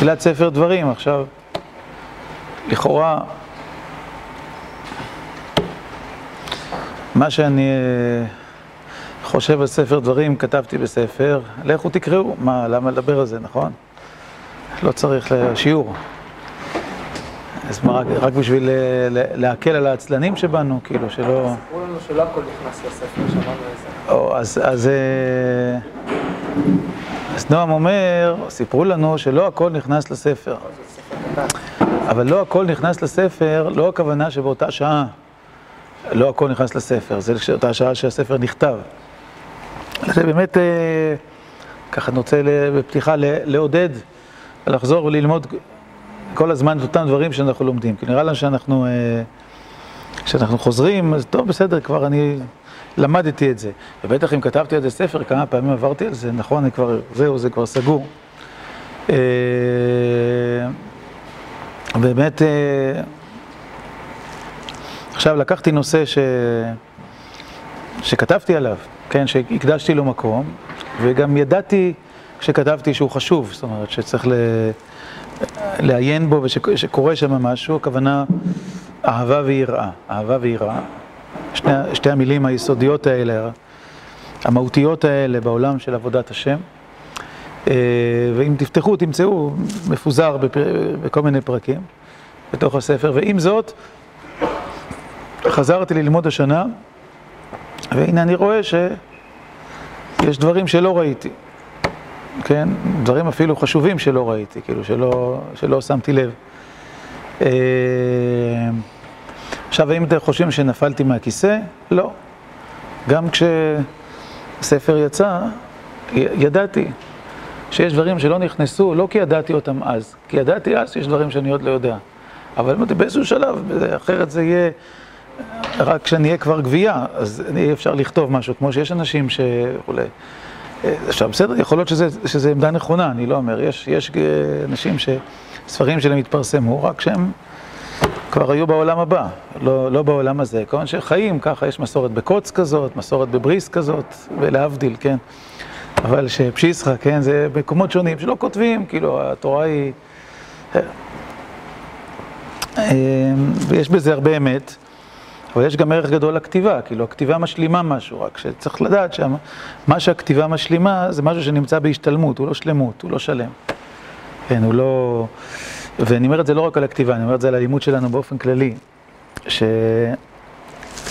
תחילת ספר דברים, עכשיו, לכאורה, מה שאני אה, חושב על ספר דברים, כתבתי בספר, לכו תקראו, מה, למה לדבר על זה, נכון? לא צריך לשיעור. אז מה, רק, רק בשביל אה, להקל על העצלנים שבנו, כאילו, שלא... סיפרו לנו שלא הכל נכנס לספר, שמענו איזה. או, אז, אה, אז נועם אומר, סיפרו לנו שלא הכל נכנס לספר. אבל לא הכל נכנס לספר, לא הכוונה שבאותה שעה לא הכל נכנס לספר, זה אותה שעה שהספר נכתב. זה באמת, אה, ככה אני רוצה בפתיחה לעודד, לחזור וללמוד כל הזמן את אותם דברים שאנחנו לומדים. כי נראה לנו שאנחנו, אה, שאנחנו חוזרים, אז טוב, בסדר, כבר אני למדתי את זה. ובטח אם כתבתי על זה ספר, כמה פעמים עברתי על זה, נכון, אני כבר, זהו, זה כבר סגור. אה, באמת, עכשיו לקחתי נושא ש... שכתבתי עליו, כן, שהקדשתי לו מקום, וגם ידעתי כשכתבתי שהוא חשוב, זאת אומרת שצריך ל... לעיין בו ושקורה שם משהו, הכוונה אהבה ויראה, אהבה ויראה, שני, שתי המילים היסודיות האלה, המהותיות האלה בעולם של עבודת השם. אה, ואם תפתחו, תמצאו מפוזר בפר... בכל מיני פרקים בתוך הספר, ועם זאת, חזרתי ללמוד השנה, והנה אני רואה שיש דברים שלא ראיתי, כן? דברים אפילו חשובים שלא ראיתי, כאילו שלא, שלא שמתי לב. אה, עכשיו, האם אתם חושבים שנפלתי מהכיסא? לא. גם כשספר יצא, ידעתי שיש דברים שלא נכנסו, לא כי ידעתי אותם אז, כי ידעתי אז שיש דברים שאני עוד לא יודע. אבל אמרתי, באיזשהו שלב, אחרת זה יהיה רק כשאני אהיה כבר גבייה, אז אי אפשר לכתוב משהו, כמו שיש אנשים שכולי. עכשיו, בסדר, יכול להיות שזו עמדה נכונה, אני לא אומר. יש, יש אנשים שספרים שלהם התפרסמו, רק שהם כבר היו בעולם הבא, לא, לא בעולם הזה. כמובן שחיים, ככה יש מסורת בקוץ כזאת, מסורת בבריס כזאת, ולהבדיל, כן. אבל שפשיסחה, כן, זה מקומות שונים שלא כותבים, כאילו, התורה היא... אה, ויש בזה הרבה אמת. אבל יש גם ערך גדול לכתיבה, כאילו הכתיבה משלימה משהו, רק שצריך לדעת שמה שהכתיבה משלימה זה משהו שנמצא בהשתלמות, הוא לא שלמות, הוא לא שלם. כן, הוא לא... ואני אומר את זה לא רק על הכתיבה, אני אומר את זה על הלימוד שלנו באופן כללי,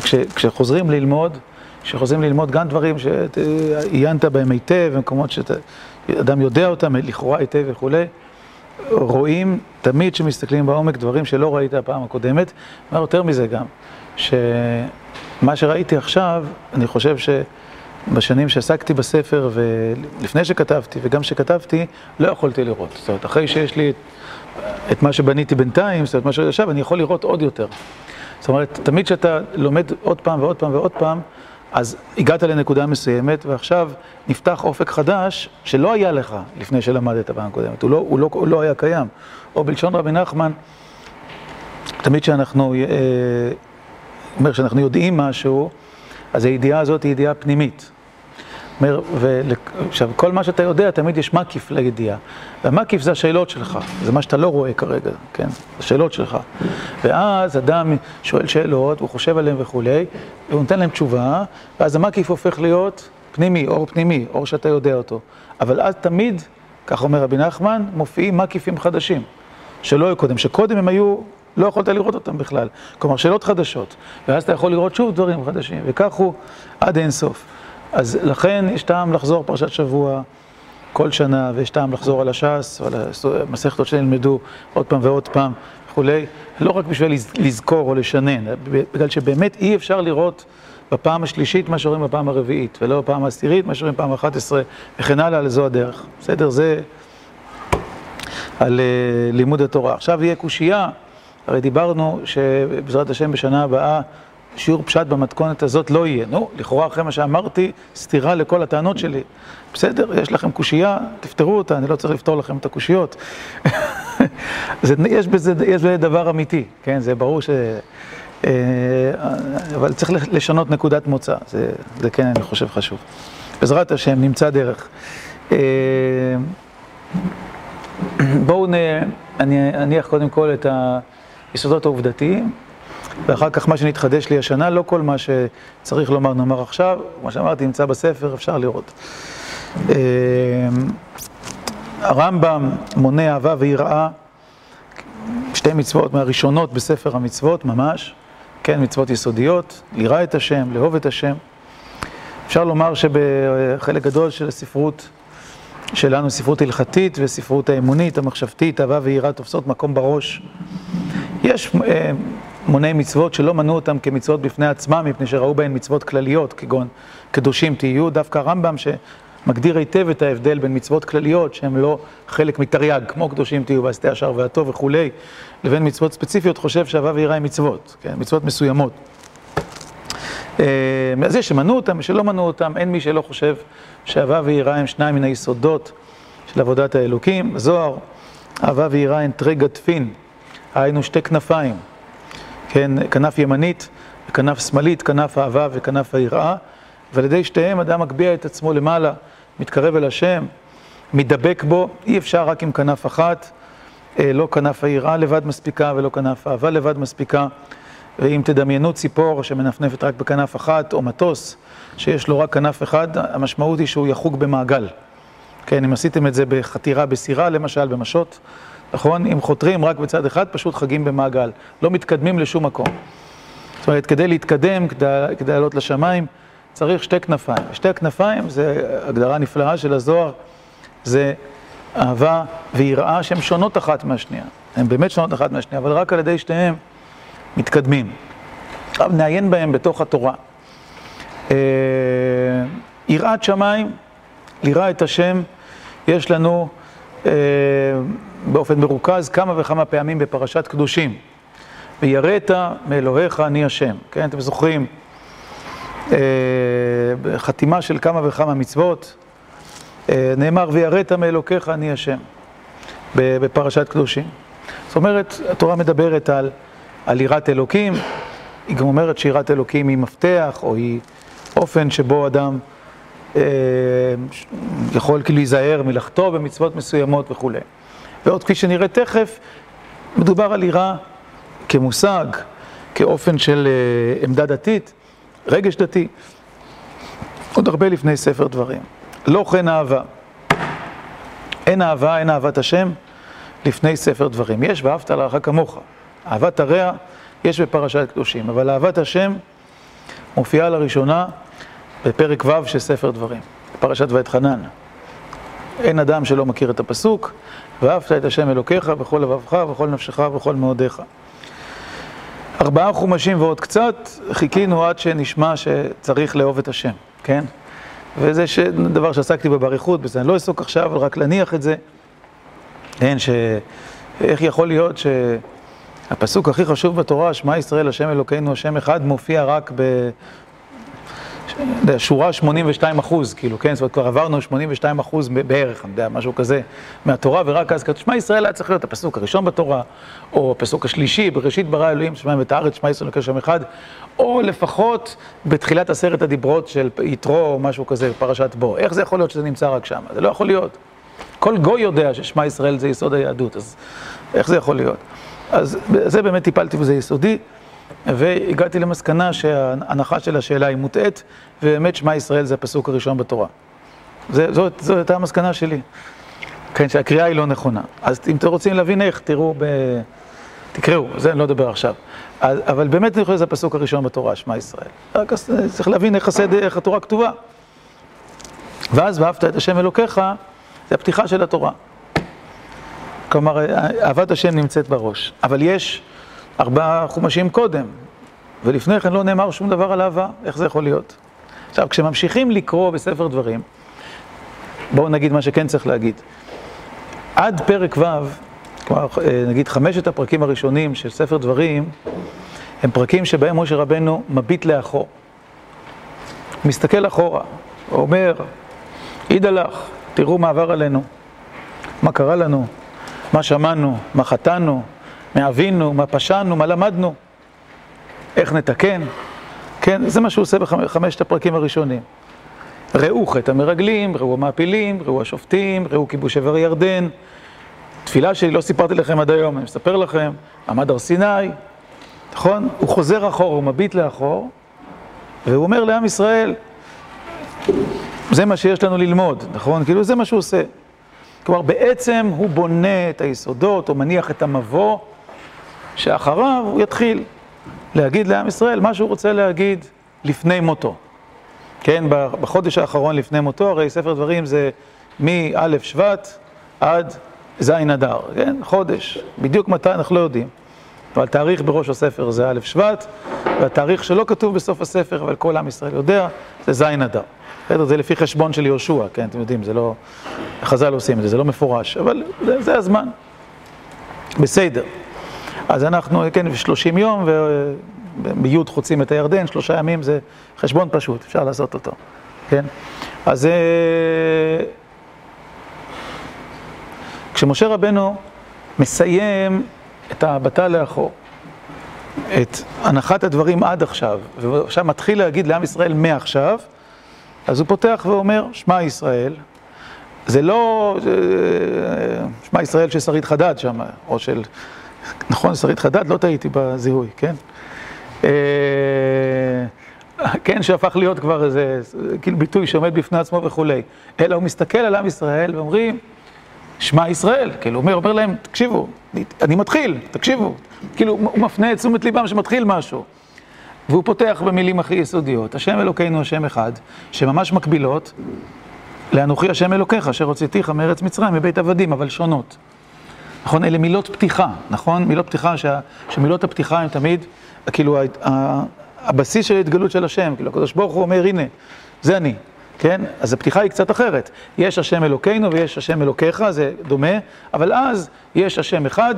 שכשחוזרים ללמוד, כשחוזרים ללמוד גם דברים שעיינת בהם היטב, במקומות שאדם יודע אותם לכאורה היטב וכולי, רואים תמיד שמסתכלים בעומק דברים שלא ראית הפעם הקודמת, מה יותר מזה גם. שמה שראיתי עכשיו, אני חושב שבשנים שעסקתי בספר ולפני שכתבתי וגם שכתבתי, לא יכולתי לראות. זאת אומרת, אחרי שיש לי את, מה שבניתי בינתיים, זאת אומרת, מה שעכשיו, אני יכול לראות עוד יותר. זאת אומרת, תמיד כשאתה לומד עוד פעם ועוד פעם ועוד פעם, אז הגעת לנקודה מסוימת, ועכשיו נפתח אופק חדש שלא היה לך לפני שלמדת פעם קודמת, הוא לא, הוא לא, הוא לא היה קיים. או בלשון רבי נחמן, תמיד כשאנחנו אה, אומר, כשאנחנו יודעים משהו, אז הידיעה הזאת היא ידיעה פנימית. אומר, עכשיו, כל מה שאתה יודע, תמיד יש מקיף לידיעה. והמקיף זה השאלות שלך, זה מה שאתה לא רואה כרגע, כן? השאלות שלך. ואז אדם שואל שאלות, הוא חושב עליהן וכולי, והוא נותן להם תשובה, ואז המקיף הופך להיות פנימי, אור פנימי, אור שאתה יודע אותו. אבל אז תמיד, כך אומר רבי נחמן, מופיעים מקיפים חדשים, שלא היו קודם, שקודם הם היו לא יכולת לראות אותם בכלל. כלומר, שאלות חדשות. ואז אתה יכול לראות שוב דברים חדשים, וכך הוא עד אין סוף. אז לכן יש טעם לחזור פרשת שבוע כל שנה, ויש טעם לחזור על הש"ס, ועל המסכתות שנלמדו עוד פעם ועוד פעם וכולי, לא רק בשביל לזכור או לשנן, בגלל שבאמת אי אפשר לראות בפעם השלישית מה שרואים בפעם הרביעית, ולא בפעם העשירית מה שרואים בפעם האחת עשרה, וכן הלאה, לזו הדרך. בסדר? זה על uh, לימוד התורה. עכשיו יהיה קושייה. הרי דיברנו שבעזרת השם בשנה הבאה שיעור פשט במתכונת הזאת לא יהיה. נו, לכאורה אחרי מה שאמרתי, סתירה לכל הטענות שלי. בסדר, יש לכם קושייה, תפתרו אותה, אני לא צריך לפתור לכם את הקושיות. זה, יש, בזה, יש בזה דבר אמיתי, כן? זה ברור ש... אה, אבל צריך לשנות נקודת מוצא, זה, זה כן, אני חושב, חשוב. בעזרת השם, נמצא דרך. אה, בואו אני אניח קודם כל את היסודות העובדתיים, ואחר כך מה שנתחדש לי השנה, לא כל מה שצריך לומר נאמר עכשיו, כמו שאמרתי, נמצא בספר, אפשר לראות. אה, הרמב"ם מונה אהבה ויראה, שתי מצוות מהראשונות בספר המצוות, ממש, כן, מצוות יסודיות, ליראה את השם, לאהוב את השם. אפשר לומר שבחלק גדול של הספרות שלנו, ספרות הלכתית וספרות האמונית, המחשבתית, אהבה ויראה תופסות מקום בראש. יש אה, מוני מצוות שלא מנו אותם כמצוות בפני עצמם, מפני שראו בהן מצוות כלליות, כגון קדושים תהיו, דווקא הרמב"ם שמגדיר היטב את ההבדל בין מצוות כלליות, שהן לא חלק מתרי"ג, כמו קדושים תהיו, ועשתי השער והטוב וכולי, לבין מצוות ספציפיות, חושב שאהבה ויראה הן מצוות, כן, מצוות מסוימות. אז אה, יש שמנו אותם ושלא מנו אותם, אין מי שלא חושב שאהבה ויראה הם שניים מן היסודות של עבודת האלוקים. זוהר, אהבה ויראה הן תרי גדפין, היינו שתי כנפיים, כן, כנף ימנית וכנף שמאלית, כנף האהבה וכנף היראה, ועל ידי שתיהם אדם מגביה את עצמו למעלה, מתקרב אל השם, מתדבק בו, אי אפשר רק עם כנף אחת, אה, לא כנף היראה לבד מספיקה ולא כנף האהבה לבד מספיקה. ואם תדמיינו ציפור שמנפנפת רק בכנף אחת, או מטוס שיש לו רק כנף אחד, המשמעות היא שהוא יחוג במעגל. כן, אם עשיתם את זה בחתירה בסירה, למשל, במשות, נכון? אם חותרים רק בצד אחד, פשוט חגים במעגל. לא מתקדמים לשום מקום. זאת אומרת, כדי להתקדם, כדי, כדי לעלות לשמיים, צריך שתי כנפיים. שתי הכנפיים, זה הגדרה נפלאה של הזוהר, זה אהבה ויראה שהן שונות אחת מהשנייה. הן באמת שונות אחת מהשנייה, אבל רק על ידי שתיהן מתקדמים. עכשיו נעיין בהם בתוך התורה. אה, יראת שמיים, ליראה את השם, יש לנו באופן מרוכז כמה וכמה פעמים בפרשת קדושים. ויראת מאלוהיך אני השם. כן, אתם זוכרים? אה, חתימה של כמה וכמה מצוות, נאמר ויראת מאלוקיך אני השם בפרשת קדושים. זאת אומרת, התורה מדברת על על יראת אלוקים, היא גם אומרת שיראת אלוקים היא מפתח, או היא אופן שבו אדם אה, יכול כאילו להיזהר מלחטוא במצוות מסוימות וכולי. ועוד כפי שנראה תכף, מדובר על יראה כמושג, כאופן של אה, עמדה דתית, רגש דתי, עוד הרבה לפני ספר דברים. לא כן אהבה. אין אהבה, אין אהבת השם, לפני ספר דברים. יש ואהבת לרעך כמוך. אהבת הרע יש בפרשת קדושים, אבל אהבת השם מופיעה לראשונה בפרק ו' של ספר דברים, פרשת ואתחנן. אין אדם שלא מכיר את הפסוק, ואהבת את השם אלוקיך בכל לבבך, בכל נפשך, ובכל מאודיך. ארבעה חומשים ועוד קצת, חיכינו עד שנשמע שצריך לאהוב את השם, כן? וזה ש... דבר שעסקתי בו באריכות, בזה אני לא אעסוק עכשיו, רק להניח את זה. כן, ש... איך יכול להיות ש... הפסוק הכי חשוב בתורה, שמע ישראל השם אלוקינו השם אחד, מופיע רק בשורה 82 אחוז, כאילו, כן? זאת אומרת, כבר עברנו 82 אחוז בערך, אני יודע, משהו כזה, מהתורה, ורק אז כתוב, שמע ישראל היה צריך להיות הפסוק הראשון בתורה, או הפסוק השלישי, בראשית ברא אלוהים, שמיים ואת הארץ, שמע ישראל אלוקינו השם אחד, או לפחות בתחילת עשרת הדיברות של יתרו, או משהו כזה, פרשת בו. איך זה יכול להיות שזה נמצא רק שם? זה לא יכול להיות. כל גוי יודע ששמע ישראל זה יסוד היהדות, אז איך זה יכול להיות? אז זה באמת טיפלתי בזה יסודי, והגעתי למסקנה שההנחה של השאלה היא מוטעית, ובאמת שמע ישראל זה הפסוק הראשון בתורה. זה, זאת, זאת הייתה המסקנה שלי. כן, שהקריאה היא לא נכונה. אז אם אתם רוצים להבין איך, תראו ב... תקראו, זה אני לא אדבר עכשיו. אז, אבל באמת אני חושב שזה הפסוק הראשון בתורה, שמע ישראל. רק צריך להבין איך הסדר, איך התורה כתובה. ואז ואהבת את השם אלוקיך, זה הפתיחה של התורה. כלומר, אהבת השם נמצאת בראש. אבל יש ארבעה חומשים קודם, ולפני כן לא נאמר שום דבר על אהבה, איך זה יכול להיות? עכשיו, כשממשיכים לקרוא בספר דברים, בואו נגיד מה שכן צריך להגיד. עד פרק ו', כלומר, נגיד חמשת הפרקים הראשונים של ספר דברים, הם פרקים שבהם משה רבנו מביט לאחור. מסתכל אחורה, אומר, עידה לך, תראו מה עבר עלינו, מה קרה לנו, מה שמענו, מה חטאנו, מה אבינו, מה פשענו, מה למדנו, איך נתקן, כן, זה מה שהוא עושה בחמשת הפרקים הראשונים. ראו חטא המרגלים, ראו המעפילים, ראו השופטים, ראו כיבוש עבר ירדן, תפילה שלי לא סיפרתי לכם עד היום, אני מספר לכם, עמד הר סיני, נכון? הוא חוזר אחור, הוא מביט לאחור, והוא אומר לעם ישראל, זה מה שיש לנו ללמוד, נכון? כאילו זה מה שהוא עושה. כלומר, בעצם הוא בונה את היסודות, או מניח את המבוא, שאחריו הוא יתחיל להגיד לעם ישראל מה שהוא רוצה להגיד לפני מותו. כן, בחודש האחרון לפני מותו, הרי ספר דברים זה מא' שבט עד ז' אדר, כן? חודש. בדיוק מתי אנחנו לא יודעים. אבל תאריך בראש הספר זה א' שבט, והתאריך שלא כתוב בסוף הספר, אבל כל עם ישראל יודע, זה ז' אדר. בסדר, זה לפי חשבון של יהושע, כן, אתם יודעים, זה לא... חז"ל עושים את זה, זה לא מפורש, אבל זה, זה הזמן. בסדר. אז אנחנו, כן, 30 יום, ובי' חוצים את הירדן, שלושה ימים זה חשבון פשוט, אפשר לעשות אותו, כן? אז אה, כשמשה רבנו מסיים את ההבטה לאחור, את הנחת הדברים עד עכשיו, ועכשיו מתחיל להגיד לעם ישראל מעכשיו, אז הוא פותח ואומר, שמע ישראל, זה לא שמע ישראל של שרית חדד שם, או של, נכון, שרית חדד, לא טעיתי בזיהוי, כן? אה, כן, שהפך להיות כבר איזה, כאילו ביטוי שעומד בפני עצמו וכולי, אלא הוא מסתכל על עם ישראל ואומרים, שמע ישראל, כאילו, אומר, אומר להם, תקשיבו, אני מתחיל, תקשיבו, כאילו, הוא מפנה את תשומת ליבם שמתחיל משהו. והוא פותח במילים הכי יסודיות, השם אלוקינו השם אחד, שממש מקבילות לאנוכי השם אלוקיך, אשר הוצאתיך מארץ מצרים, מבית עבדים, אבל שונות. נכון? אלה מילות פתיחה, נכון? מילות פתיחה, שה, שמילות הפתיחה הן תמיד, כאילו, הבסיס של ההתגלות של השם, כאילו, הקדוש ברוך הוא אומר, הנה, זה אני, כן? אז הפתיחה היא קצת אחרת. יש השם אלוקינו ויש השם אלוקיך, זה דומה, אבל אז יש השם אחד,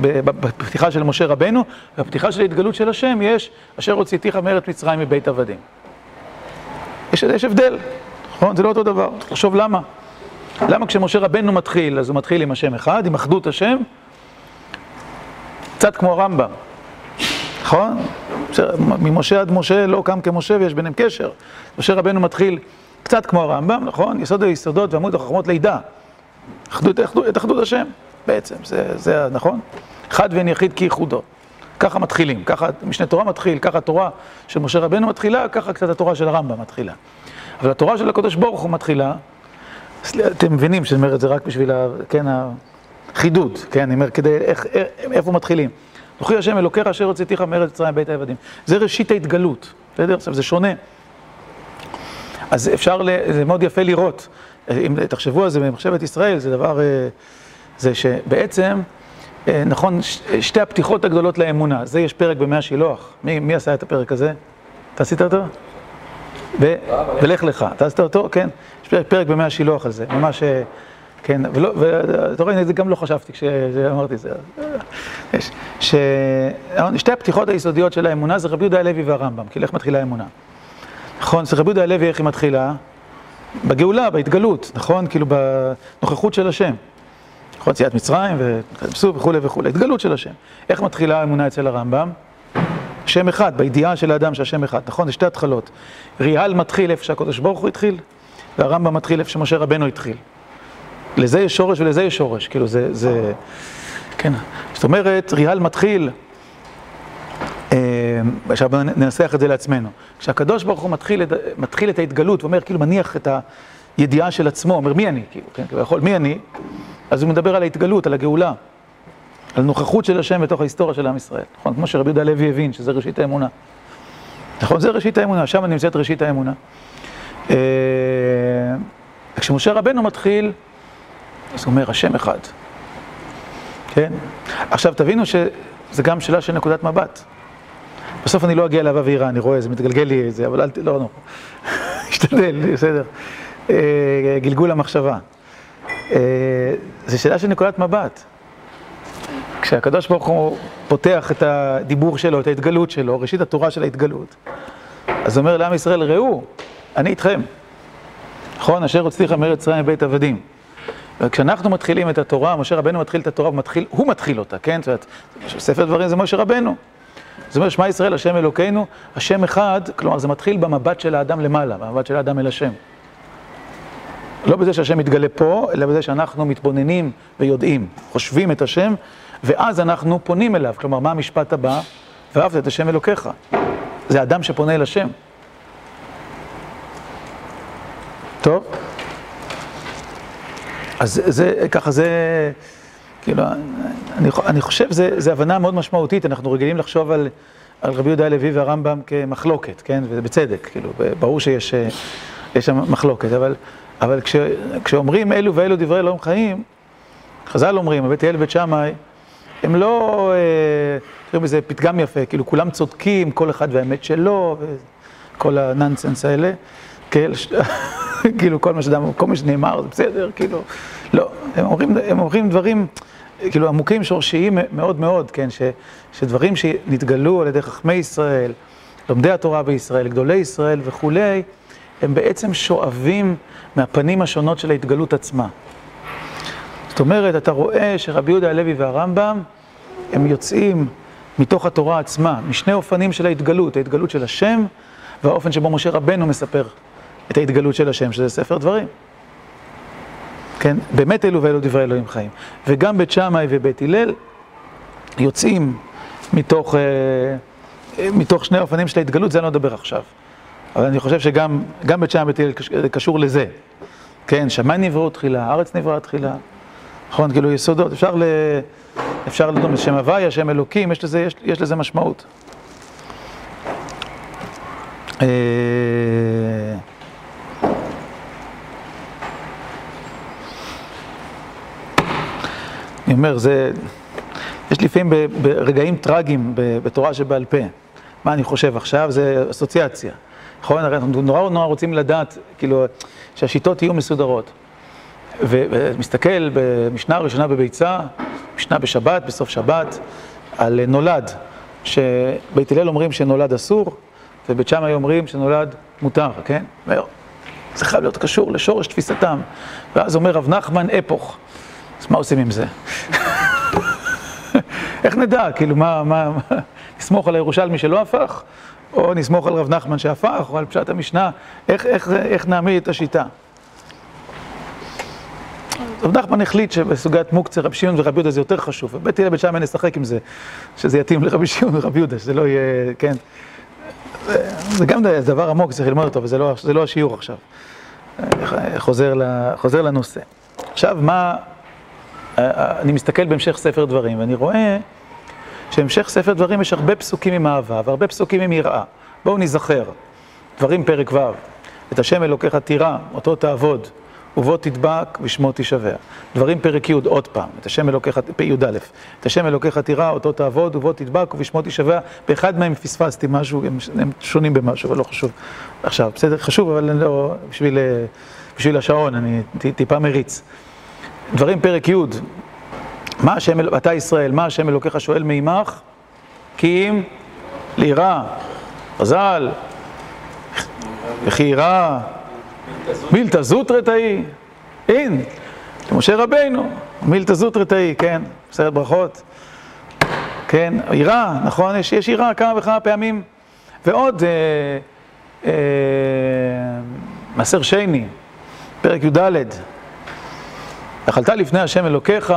בפתיחה של משה רבנו, בפתיחה של ההתגלות של השם יש אשר הוצאתיך מארץ מצרים מבית עבדים. יש, יש הבדל, נכון? זה לא אותו דבר, לחשוב למה. למה כשמשה רבנו מתחיל, אז הוא מתחיל עם השם אחד, עם אחדות השם, קצת כמו הרמב"ם, נכון? ממשה עד משה לא קם כמשה ויש ביניהם קשר. משה רבנו מתחיל קצת כמו הרמב"ם, נכון? יסוד היסודות ועמוד החוכמות לידה. אחדות, אחדות, את אחדות השם. בעצם, זה, זה נכון? אחד ואין יחיד כייחודו. ככה מתחילים, ככה משנה תורה מתחיל, ככה התורה של משה רבנו מתחילה, ככה קצת התורה של הרמב"ם מתחילה. אבל התורה של הקדוש ברוך הוא מתחילה, אתם מבינים שאני אומר את זה רק בשביל, כן, החידוד, כן, אני אומר, כדי, איך, איפה מתחילים? זוכי השם אלוקיך אשר הוצאתיך מארץ מצרים בית העבדים. זה ראשית ההתגלות, בסדר? עכשיו זה שונה. אז אפשר, זה מאוד יפה לראות, אם תחשבו על זה במחשבת ישראל, זה דבר... זה שבעצם, אה, נכון, שתי הפתיחות הגדולות לאמונה, זה יש פרק במאה שילוח. מי, מי עשה את הפרק הזה? אתה עשית אותו? ולך לך. אתה עשית אותו? כן. יש פרק, במאה שילוח על זה, ממש, אה, כן, ואתה רואה, זה גם לא חשבתי כשאמרתי את זה. שתי הפתיחות היסודיות של האמונה זה רבי יהודה הלוי והרמב"ם, כאילו איך מתחילה האמונה. נכון, זה רבי יהודה הלוי איך היא מתחילה? בגאולה, בהתגלות, נכון? כאילו בנוכחות של השם. נכון, יציאת מצרים וכולי וכולי, התגלות של השם. איך מתחילה האמונה אצל הרמב"ם? שם אחד, בידיעה של האדם שהשם אחד, נכון? זה שתי התחלות. ריאל מתחיל איפה שהקדוש ברוך הוא התחיל, והרמב"ם מתחיל איפה שמשה רבנו התחיל. לזה יש שורש ולזה יש שורש, כאילו זה, זה, כן. זאת אומרת, ריאל מתחיל, אה, עכשיו ננסח את זה לעצמנו. כשהקדוש ברוך הוא מתחיל, מתחיל את ההתגלות, ואומר, כאילו מניח את הידיעה של עצמו, אומר מי אני, כאילו, כן, כביכול, מי אני? אז הוא מדבר על ההתגלות, על הגאולה, על נוכחות של השם בתוך ההיסטוריה של עם ישראל. נכון? כמו שרבי יהודה לוי הבין, שזה ראשית האמונה. נכון? זה ראשית האמונה, שם נמצאת ראשית האמונה. אה, כשמשה רבנו מתחיל, אז הוא אומר, השם אחד. כן? עכשיו תבינו שזה גם שאלה של נקודת מבט. בסוף אני לא אגיע לאהבה ויראה, אני רואה, זה מתגלגל לי איזה, אבל אל ת... לא, לא. אשתדל, בסדר. אה, גלגול המחשבה. אה, זה שאלה של נקודת מבט. כשהקדוש ברוך הוא פותח את הדיבור שלו, את ההתגלות שלו, ראשית התורה של ההתגלות, אז אומר לעם ישראל, ראו, אני איתכם. נכון? אשר הוצאתיך מארץ ישראל מבית עבדים. וכשאנחנו מתחילים את התורה, משה רבנו מתחיל את התורה, ומתחיל, הוא מתחיל אותה, כן? זאת אומרת, ספר דברים זה משה רבנו. זאת אומרת, שמע ישראל, השם אלוקינו, השם אחד, כלומר, זה מתחיל במבט של האדם למעלה, במבט של האדם אל השם. לא בזה שהשם מתגלה פה, אלא בזה שאנחנו מתבוננים ויודעים, חושבים את השם, ואז אנחנו פונים אליו. כלומר, מה המשפט הבא? ואהבת את השם אלוקיך. זה אדם שפונה אל השם. טוב? אז זה, ככה זה, כאילו, אני, אני חושב, זו הבנה מאוד משמעותית, אנחנו רגילים לחשוב על, על רבי יהודה הלוי והרמב"ם כמחלוקת, כן? ובצדק, כאילו, ברור שיש שם מחלוקת, אבל, אבל כש, כשאומרים אלו ואלו דברי אלוהים חיים, חז"ל אומרים, בית הלל ובית שמאי, הם לא, תראו בזה פתגם יפה, כאילו כולם צודקים, כל אחד והאמת שלו, וכל הנאנסנס האלה, כן, כאילו כל מה שאדם, כל מה שנאמר זה בסדר, כאילו, לא, הם אומרים, הם אומרים דברים, כאילו עמוקים, שורשיים מאוד מאוד, כן, ש, שדברים שנתגלו על ידי חכמי ישראל, לומדי התורה בישראל, גדולי ישראל וכולי, הם בעצם שואבים מהפנים השונות של ההתגלות עצמה. זאת אומרת, אתה רואה שרבי יהודה הלוי והרמב"ם, הם יוצאים מתוך התורה עצמה, משני אופנים של ההתגלות, ההתגלות של השם והאופן שבו משה רבנו מספר את ההתגלות של השם, שזה ספר דברים. כן, באמת אלו ואלו דברי אלוהים חיים. וגם בית שמאי ובית הלל יוצאים מתוך, אה, מתוך שני אופנים של ההתגלות, זה אני לא אדבר עכשיו. אבל אני חושב שגם בית שמאי ובית הלל קשור לזה. כן, שמיים נבראו תחילה, הארץ נבראה תחילה. נכון, כאילו יסודות, אפשר ל... אפשר לדון בשם הוויה, שם אלוקים, יש לזה, יש, יש לזה משמעות. אה... אני אומר, זה... יש לפעמים ברגעים טרגיים בתורה שבעל פה. מה אני חושב עכשיו? זה אסוציאציה. נכון? אנחנו נורא נורא רוצים לדעת, כאילו, שהשיטות יהיו מסודרות. ומסתכל במשנה הראשונה בביצה, משנה בשבת, בסוף שבת, על נולד, שבית הלל אומרים שנולד אסור, ובית שמאי אומרים שנולד מותר, כן? זה חייב להיות קשור לשורש תפיסתם. ואז אומר רב נחמן אפוך. אז מה עושים עם זה? איך נדע? כאילו, מה, מה, נסמוך על הירושלמי שלא הפך? או נסמוך על רב נחמן שהפך, או על פשט המשנה? איך, איך, איך נעמיד את השיטה? רב נחמן החליט שבסוגיית מוקצה רבי שמעון ורבי יהודה זה יותר חשוב, ובית הלל בית שמאי נשחק עם זה, שזה יתאים לרבי שמעון ורבי יהודה, שזה לא יהיה, כן. זה גם דבר עמוק, צריך ללמוד אותו, וזה לא, לא השיעור עכשיו. חוזר, חוזר לנושא. עכשיו, מה... אני מסתכל בהמשך ספר דברים, ואני רואה שבהמשך ספר דברים יש הרבה פסוקים עם אהבה, והרבה פסוקים עם יראה. בואו נזכר, דברים פרק ו', את השם אלוקיך תירא, אותו תעבוד. ובו תדבק ושמו תשבע. דברים פרק י' עוד פעם, את השם אלוקיך, י"א, את השם אלוקיך תירא, אותו תעבוד, ובו תדבק ובשמו תשבע. באחד מהם פספסתי משהו, הם, הם שונים במשהו, אבל לא חשוב. עכשיו, בסדר, חשוב, אבל לא, בשביל, בשביל השעון, אני טיפה מריץ. דברים פרק י', מה השם, אתה ישראל, מה השם אלוקיך שואל מעמך? כי אם לירא, חז"ל, וכי ירא מילתא זוטרתאי, אין, למשה רבינו, מילתא זוטרתאי, כן, בסרט ברכות, כן, יראה, נכון, יש, יש יראה כמה וכמה פעמים, ועוד אה, אה, מעשר שני, פרק י"ד, אכלת לפני השם אלוקיך,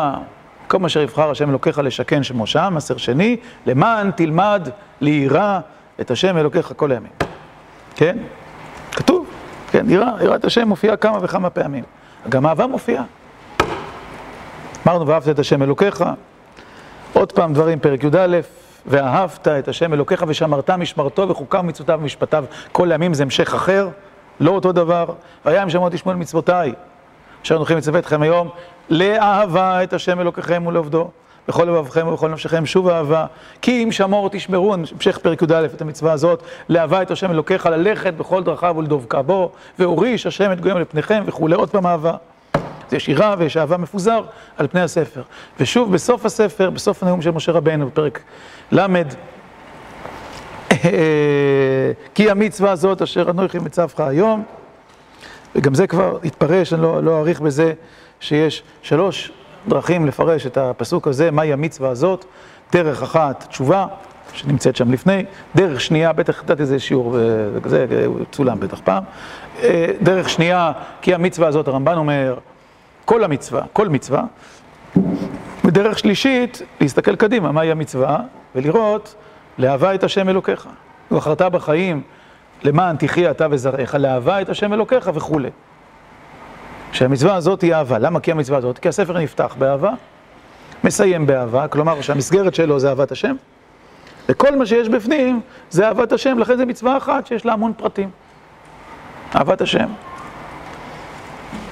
כל מה שיבחר השם אלוקיך לשכן שמו שם, מעשר שני, למען תלמד ליראה את השם אלוקיך כל הימים, כן? כתוב. כן, יראת השם מופיעה כמה וכמה פעמים. גם אהבה מופיעה. אמרנו, ואהבת את השם אלוקיך. עוד פעם דברים, פרק י"א, ואהבת את השם אלוקיך ושמרת משמרתו וחוקיו ומצוותיו ומשפטיו. כל הימים זה המשך אחר, לא אותו דבר. והיה אם שמות תשמעו על מצוותיי, אשר אנוכי מצווה אתכם היום, לאהבה את השם אלוקיכם ולעובדו. בכל לבבכם ובכל נפשכם שוב אהבה. כי אם שמור תשמרו, המשך פרק י"א את המצווה הזאת, לאהבה את השם אלוקיך, ללכת בכל דרכיו ולדבקה בו, והוריש השם את גויים לפניכם וכולי, עוד פעם אהבה. אז יש יראה ויש אהבה מפוזר על פני הספר. ושוב, בסוף הספר, בסוף הנאום של משה רבנו, בפרק ל', כי המצווה הזאת אשר אנוכי מצווך היום, וגם זה כבר התפרש, אני לא, לא אאריך בזה, שיש שלוש דרכים לפרש את הפסוק הזה, מהי המצווה הזאת, דרך אחת תשובה, שנמצאת שם לפני, דרך שנייה, בטח נתתי איזה שיעור, זה צולם בטח פעם, דרך שנייה, כי המצווה הזאת, הרמב"ן אומר, כל המצווה, כל מצווה, ודרך שלישית, להסתכל קדימה, מהי המצווה, ולראות, לאהבה את השם אלוקיך. ובחרת בחיים, למען תחיה אתה וזרעך, לאהבה את השם אלוקיך וכולי. שהמצווה הזאת היא אהבה. למה כי המצווה הזאת? כי הספר נפתח באהבה, מסיים באהבה, כלומר שהמסגרת שלו זה אהבת השם, וכל מה שיש בפנים זה אהבת השם, לכן זה מצווה אחת שיש לה המון פרטים. אהבת השם.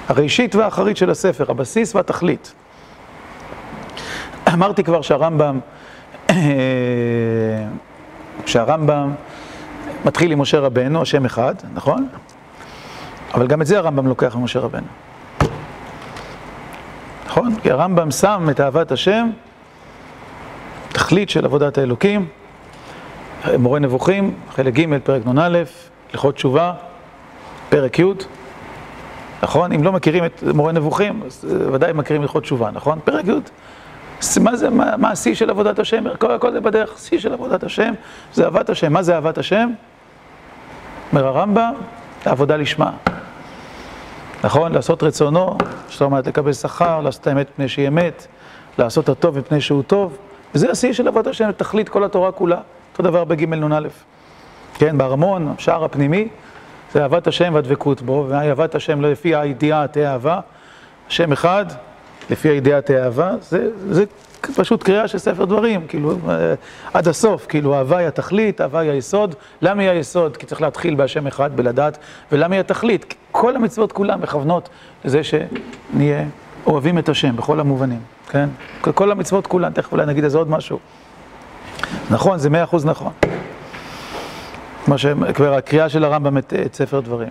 הראשית והאחרית של הספר, הבסיס והתכלית. אמרתי כבר שהרמב"ם, שהרמב"ם מתחיל עם משה רבנו, השם אחד, נכון? אבל גם את זה הרמב"ם לוקח ממשה רבנו. נכון? כי הרמב"ם שם את אהבת השם, תכלית של עבודת האלוקים, מורה נבוכים, חלק ג', פרק נ"א, הלכות תשובה, פרק י', נכון? אם לא מכירים את מורה נבוכים, אז ודאי מכירים הלכות תשובה, נכון? פרק י', מה זה, מה, מה השיא של עבודת השם? כל, כל זה בדרך, שיא של עבודת השם, זה אהבת השם. מה זה אהבת השם? אומר הרמב"ם, עבודה לשמה. נכון? לעשות רצונו, זאת אומרת לקבל שכר, לעשות האמת מפני שהיא אמת, לעשות הטוב מפני שהוא טוב. וזה השיא של עבודת השם, תכלית כל התורה כולה. אותו דבר בג' נ"א. כן, בארמון, השער הפנימי, זה אהבת השם והדבקות בו, ואהבת השם לפי הידיעה תאהבה. השם אחד, לפי הידיעה תאהבה, זה, זה פשוט קריאה של ספר דברים, כאילו, עד הסוף, כאילו, אהבה היא התכלית, אהבה היא היסוד. למה היא היסוד? כי צריך להתחיל בהשם אחד, בלדעת, ולמה היא התכלית? כי כל המצוות כולן מכוונות לזה שנהיה אוהבים את השם בכל המובנים, כן? כל המצוות כולן, תכף אולי נגיד איזה עוד משהו. נכון, זה מאה אחוז נכון. כמו שכבר הקריאה של הרמב"ם את, את ספר דברים.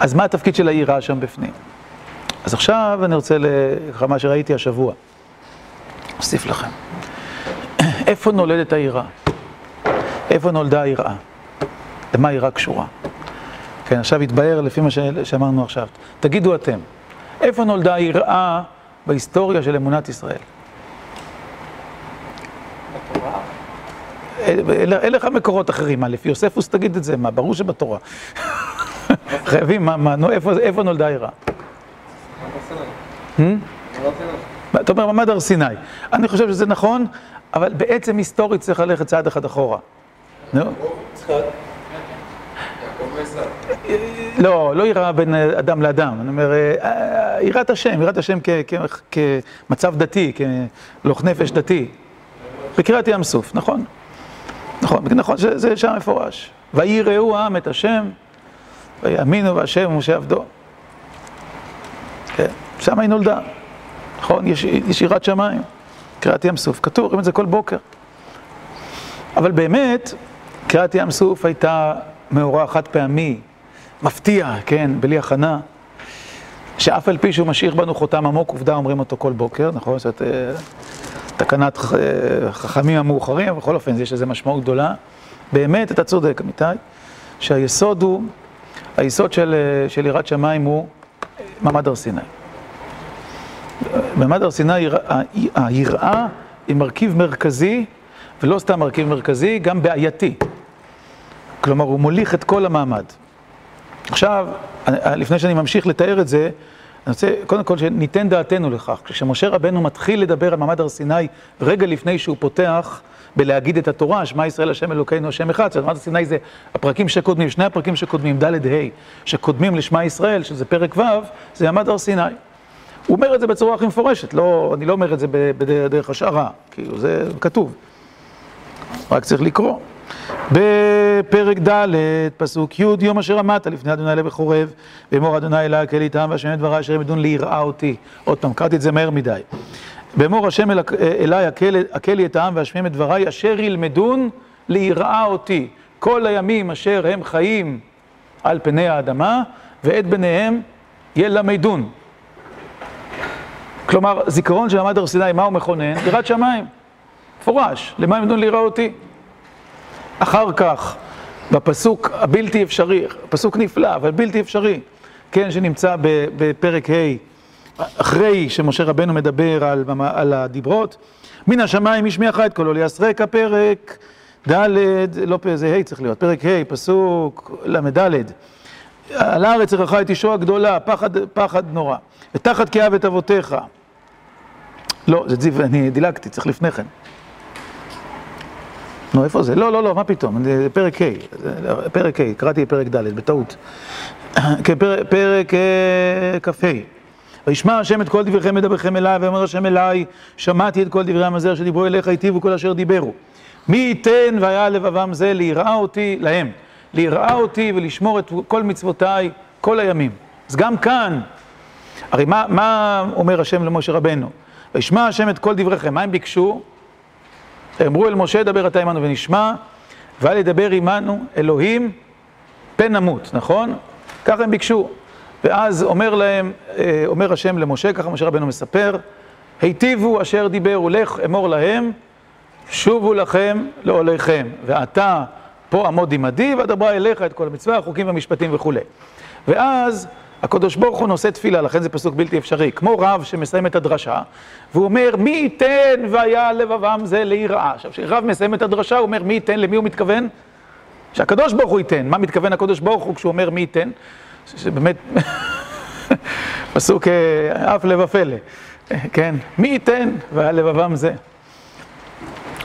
אז מה התפקיד של היראה שם בפנים? אז עכשיו אני רוצה, מה שראיתי השבוע. אוסיף לכם. איפה נולדת היראה? איפה נולדה היראה? למה היראה קשורה? כן, עכשיו התבהר לפי מה שאמרנו עכשיו. תגידו אתם, איפה נולדה היראה בהיסטוריה של אמונת ישראל? אין לך מקורות אחרים, מה, לפי יוספוס תגיד את זה, מה, ברור שבתורה. חייבים, מה, איפה נולדה היראה? אתה אומר מעמד הר סיני. אני חושב שזה נכון, אבל בעצם היסטורית צריך ללכת צעד אחד אחורה. נו? לא, לא יראה בין אדם לאדם, אני אומר, יראת השם, יראת השם כמצב דתי, כלוך נפש דתי. בקריאת ים סוף, נכון? נכון, נכון, זה שם מפורש. ויראו העם את השם, ויאמינו בהשם ומשה עבדו. כן, שם היא נולדה. נכון? יש, יש יראת שמיים, קריאת ים סוף, כתוב, רואים את זה כל בוקר. אבל באמת, קריאת ים סוף הייתה מאורע חד פעמי, מפתיע, כן, בלי הכנה, שאף על פי שהוא משאיר בנו חותם עמוק, עובדה אומרים אותו כל בוקר, נכון? זאת אה, תקנת אה, חכמים המאוחרים, אבל בכל אופן יש לזה משמעות גדולה. באמת, אתה צודק, אמיתי, שהיסוד הוא, היסוד של, אה, של יראת שמיים הוא מעמד הר סיני. במעמד הר סיני היראה היא מרכיב מרכזי, ולא סתם מרכיב מרכזי, גם בעייתי. כלומר, הוא מוליך את כל המעמד. עכשיו, לפני שאני ממשיך לתאר את זה, אני רוצה קודם כל שניתן דעתנו לכך. כשמשה רבנו מתחיל לדבר על מעמד הר סיני, רגע לפני שהוא פותח בלהגיד את התורה, שמע ישראל השם אלוקינו השם אחד, זאת מעמד הר סיני זה הפרקים שקודמים, שני הפרקים שקודמים, ד' ה', שקודמים לשמע ישראל, שזה פרק ו', זה מעמד הר סיני. הוא אומר את זה בצורה הכי מפורשת, לא, אני לא אומר את זה בדרך השערה, כאילו זה כתוב, רק צריך לקרוא. בפרק ד', פסוק י', יום אשר עמדת לפני אדוני אלה בחורב, ואמור אדוני אלי הקל איתם, והשם את דברי אשר ימדון ליראה אותי. עוד פעם, קראתי את זה מהר מדי. ואמור השם אלי הקל לי את העם והשמיעים את דברי, אשר ילמדון ליראה אותי. כל הימים אשר הם חיים על פני האדמה, ואת בניהם ילמדון. כלומר, זיכרון של מעמד הר סיני, מה הוא מכונן? יראת שמיים. מפורש, למה הם ידעו לראה אותי? אחר כך, בפסוק הבלתי אפשרי, פסוק נפלא, אבל בלתי אפשרי, כן, שנמצא בפרק ה', אחרי שמשה רבנו מדבר על, על הדיברות, מן השמיים השמיע את קולו ליסרק הפרק ד', לא זה ה' צריך להיות, פרק ה', פסוק ל"ד. על הארץ ערכה את אישו הגדולה, פחד, פחד נורא. ותחת כאב את אבותיך. לא, זה זיו, אני דילגתי, צריך לפני כן. נו, איפה זה? לא, לא, לא, מה פתאום? זה פרק ה', פרק ה', קראתי פרק ד', בטעות. כן, פרק כ"ה. וישמע השם את כל דבריכם מדבריכם אליי, ואומר השם אליי, שמעתי את כל דברי המזר שדיברו אליך, היטיבו כל אשר דיברו. מי ייתן והיה לבבם זה ליראה אותי, להם, ליראה אותי ולשמור את כל מצוותיי כל הימים. אז גם כאן, הרי מה, מה אומר השם למשה רבנו? וישמע השם את כל דבריכם, מה הם ביקשו? אמרו אל משה, דבר אתה עמנו ונשמע, ואל ידבר עמנו אלוהים פן נמות, נכון? ככה הם ביקשו. ואז אומר להם, אה, אומר השם למשה, ככה משה רבנו מספר, היטיבו אשר דיברו, לך אמור להם, שובו לכם לעוליכם, ועתה פה עמוד עמדי, ואדברה אליך את כל המצווה, החוקים והמשפטים וכולי. ואז הקדוש ברוך הוא נושא תפילה, לכן זה פסוק בלתי אפשרי, כמו רב שמסיים את הדרשה, והוא אומר, מי ייתן והיה לבבם זה ליראה. עכשיו, כשרב מסיים את הדרשה, הוא אומר, מי ייתן, למי הוא מתכוון? שהקדוש ברוך הוא ייתן. מה מתכוון הקדוש ברוך הוא כשהוא אומר מי ייתן? שבאמת, פסוק אה, אף לב הפלא, כן? מי ייתן והיה לבבם זה.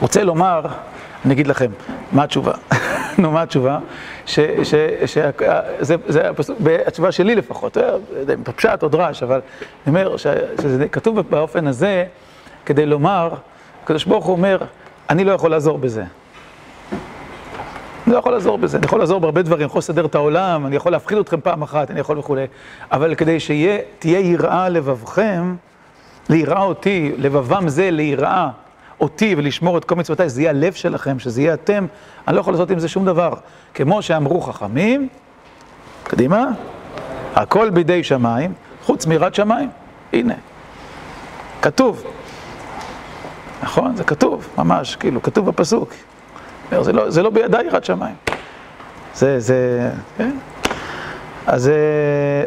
רוצה לומר, אני אגיד לכם, מה התשובה? נו, מה התשובה? שזה התשובה שלי לפחות, אם פשט או דרש, אבל אני אומר שזה כתוב באופן הזה כדי לומר, הקדוש ברוך הוא אומר, אני לא יכול לעזור בזה. אני לא יכול לעזור בזה, אני יכול לעזור בהרבה דברים, אני יכול לסדר את העולם, אני יכול להפחיד אתכם פעם אחת, אני יכול וכולי, אבל כדי שתהיה יראה לבבכם, ליראה אותי, לבבם זה ליראה אותי ולשמור את כל מצוותיי, שזה יהיה הלב שלכם, שזה יהיה אתם, אני לא יכול לעשות עם זה שום דבר. כמו שאמרו חכמים, קדימה, הכל בידי שמיים, חוץ מיראת שמיים, הנה, כתוב. נכון? זה כתוב, ממש, כאילו, כתוב בפסוק. זה לא, זה לא בידי יראת שמיים. זה, זה, כן? אז,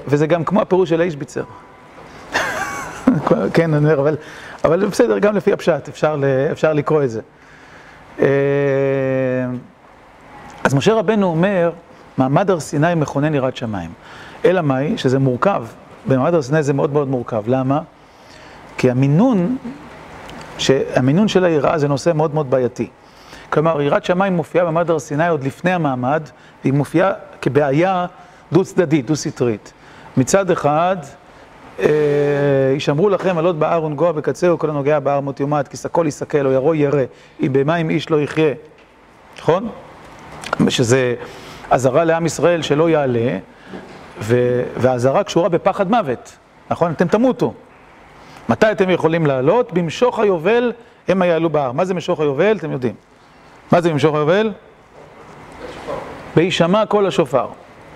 וזה גם כמו הפירוש של אישביצר. כן, אני אומר, אבל, אבל בסדר, גם לפי הפשט, אפשר, אפשר לקרוא את זה. אה, אז משה רבנו אומר, מעמד הר סיני מכונן יראת שמיים. אלא מאי, שזה מורכב, במעמד הר סיני זה מאוד מאוד מורכב. למה? כי המינון, המינון של היראה זה נושא מאוד מאוד בעייתי. כלומר, יראת שמיים מופיעה במעמד הר סיני עוד לפני המעמד, והיא מופיעה כבעיה דו-צדדית, דו-סטרית. מצד אחד, ישמרו לכם עלות בהר ונגוע בקצהו, כל הנוגע בהר מות יומת, כי סקול יסכל, או ירו ירא, אם במים איש לא יחיה. נכון? שזה אזהרה לעם ישראל שלא יעלה, והאזהרה קשורה בפחד מוות, נכון? אתם תמותו. מתי אתם יכולים לעלות? במשוך היובל הם יעלו בהר. מה זה משוך היובל? אתם יודעים. מה זה במשוך היובל? בהישמע קול השופר.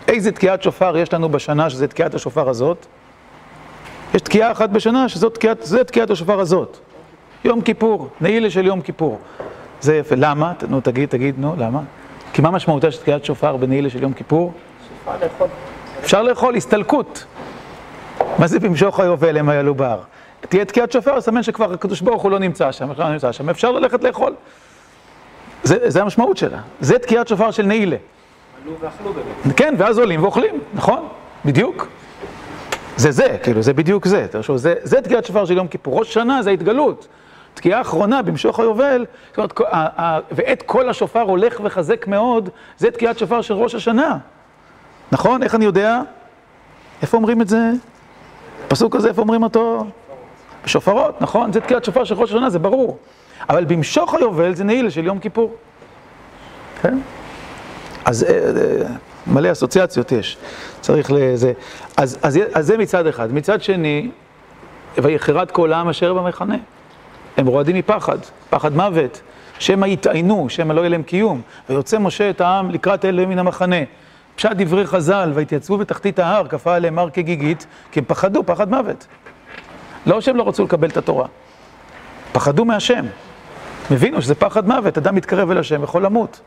איזה תקיעת שופר יש לנו בשנה שזה תקיעת השופר הזאת? יש תקיעה אחת בשנה שזאת תקיעת, זה תקיעת השופר הזאת. יום כיפור, נעילה של יום כיפור. זה יפה. למה? נו, תגיד, תגיד, נו, למה? כי מה משמעותה של תקיעת שופר בנעילה של יום כיפור? אפשר לאכול, הסתלקות. מה זה במשוך היובל הם יעלו בהר? תהיה תקיעת שופר, סמן שכבר הקדוש ברוך הוא לא נמצא שם, לא נמצא שם, אפשר ללכת לאכול. זה, זה המשמעות שלה. זה תקיעת שופר של נעילה. עלו ואכלו באמת. כן, ואז עולים ואוכלים, נכון? בדיוק. זה זה, כאילו, זה בדיוק זה. תרשו, זה, זה תקיעת שופר של יום כיפור. ראש שנה זה ההתגלות. תקיעה אחרונה במשוך היובל, זאת אומרת, ועת כל השופר הולך וחזק מאוד, זה תקיעת שופר של ראש השנה. נכון? איך אני יודע? איפה אומרים את זה? הפסוק הזה, איפה אומרים אותו? בשופרות, נכון? זה תקיעת שופר של ראש השנה, זה ברור. אבל במשוך היובל זה נעילה של יום כיפור. כן? אז אה, אה, מלא אסוציאציות יש, צריך לזה. אז, אז, אז זה מצד אחד. מצד שני, ויחרד כל העם אשר במחנה. הם רועדים מפחד, פחד מוות, שמא יתעיינו, שמא לא יהיה להם קיום. ויוצא משה את העם לקראת אלה מן המחנה. פשט דברי חז"ל, והתייצבו בתחתית ההר, כפה עליהם הר כגיגית, כי הם פחדו, פחד מוות. לא שהם לא רצו לקבל את התורה, פחדו מהשם. הבינו שזה פחד מוות, אדם מתקרב אל השם, יכול למות.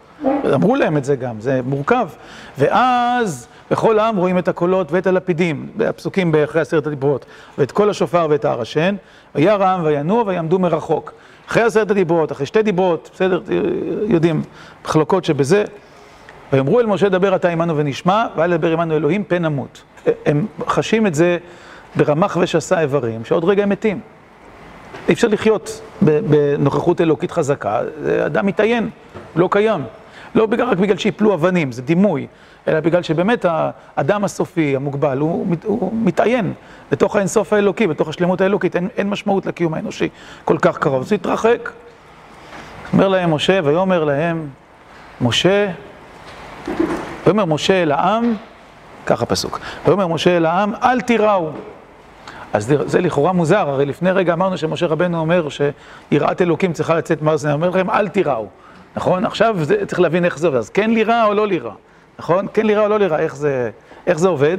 אמרו להם את זה גם, זה מורכב. ואז בכל העם רואים את הקולות ואת הלפידים, הפסוקים באחרי עשרת הדיברות, ואת כל השופר ואת ההר השן, וירא העם וינוע ויעמדו מרחוק. אחרי עשרת הדיברות, אחרי שתי דיברות, בסדר, יודעים, מחלוקות שבזה. ויאמרו אל משה דבר אתה עמנו ונשמע, ואל ידבר עמנו אלוהים פן נמות. הם חשים את זה ברמח ושסה איברים, שעוד רגע הם מתים. אי אפשר לחיות בנוכחות אלוקית חזקה, אדם מתעיין, לא קיים. לא רק בגלל שיפלו אבנים, זה דימוי, אלא בגלל שבאמת האדם הסופי, המוגבל, הוא, הוא מתעיין בתוך האינסוף האלוקי, בתוך השלמות האלוקית, אין, אין משמעות לקיום האנושי כל כך קרוב, הוא התרחק. אומר להם משה, ויאמר להם, משה, ויאמר משה אל העם, ככה פסוק, ויאמר משה אל העם, אל תיראו. אז זה לכאורה מוזר, הרי לפני רגע אמרנו שמשה רבנו אומר שיראת אלוקים צריכה לצאת מהאוזן, אומר לכם אל תיראו, נכון? עכשיו זה, צריך להבין איך זה עובד, אז כן לירה או לא לירה, נכון? כן לירה או לא לירה, איך זה, איך זה עובד?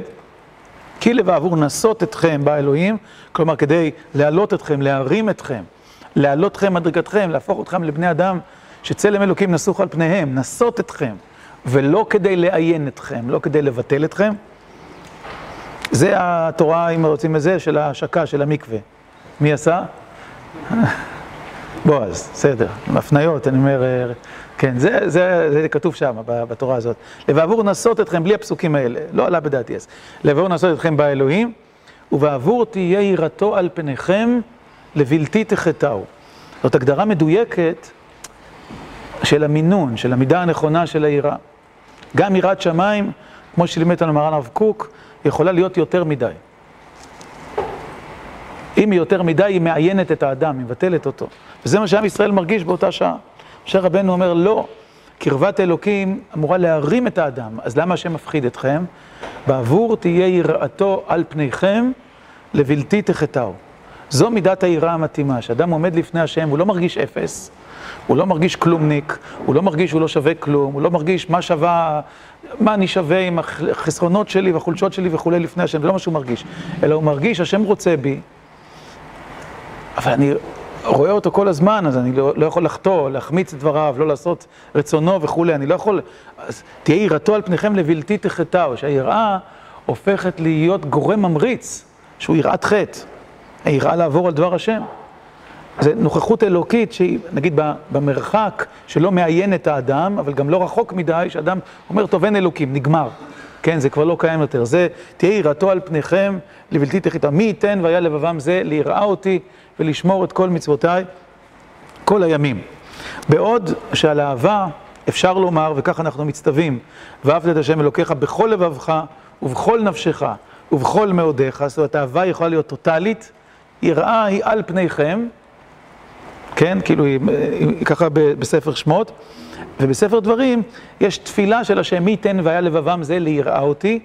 כי לבעבור נסות אתכם באלוהים, כלומר כדי להעלות אתכם, להרים אתכם, להעלות אתכם מדרגתכם, להפוך אתכם לבני אדם שצלם אלוקים נסוך על פניהם, נסות אתכם, ולא כדי לעיין אתכם, לא כדי לבטל אתכם. זה התורה, אם רוצים את זה, של ההשקה, של המקווה. מי עשה? בועז, בסדר. הפניות, אני אומר, כן, זה, זה, זה כתוב שם, בתורה הזאת. לבעבור נסות אתכם, בלי הפסוקים האלה, לא עלה בדעתי אז. לבעבור נסות אתכם באלוהים, ובעבור תהיה יראתו על פניכם, לבלתי תחטאו. זאת הגדרה מדויקת של המינון, של המידה הנכונה של היראה. גם יראת שמיים, כמו שלימד לנו מרן הרב קוק, יכולה להיות יותר מדי. אם היא יותר מדי, היא מעיינת את האדם, היא מבטלת אותו. וזה מה שעם ישראל מרגיש באותה שעה. משה רבנו אומר, לא, קרבת אלוקים אמורה להרים את האדם, אז למה השם מפחיד אתכם? בעבור תהיה יראתו על פניכם, לבלתי תחטאו. זו מידת היראה המתאימה, שאדם עומד לפני השם, הוא לא מרגיש אפס, הוא לא מרגיש כלומניק, הוא לא מרגיש שהוא לא שווה כלום, הוא לא מרגיש מה שווה, מה אני שווה עם החסרונות שלי והחולשות שלי וכולי לפני השם, זה לא מה שהוא מרגיש, אלא הוא מרגיש, השם רוצה בי, אבל אני רואה אותו כל הזמן, אז אני לא, לא יכול לחטוא, להחמיץ את דבריו, לא לעשות רצונו וכולי, אני לא יכול... אז תהיה יראתו על פניכם לבלתי תחטאו, שהיראה הופכת להיות גורם ממריץ, שהוא יראת חטא, היראה לעבור על דבר השם. זה נוכחות אלוקית שהיא, נגיד, במרחק שלא מעיין את האדם, אבל גם לא רחוק מדי, שאדם אומר, טוב, אין אלוקים, נגמר. כן, זה כבר לא קיים יותר. זה, תהיה יראתו על פניכם לבלתי תחיתה. מי ייתן והיה לבבם זה ליראה אותי ולשמור את כל מצוותיי כל הימים. בעוד שעל אהבה אפשר לומר, וכך אנחנו מצטווים, ואהבת את השם אלוקיך בכל לבבך ובכל נפשך ובכל מאודיך, זאת אומרת, האהבה יכולה להיות טוטאלית, יראה היא על פניכם, כן, כאילו היא, ככה בספר שמות, ובספר דברים יש תפילה של השם מי ייתן והיה לבבם זה ליראה אותי,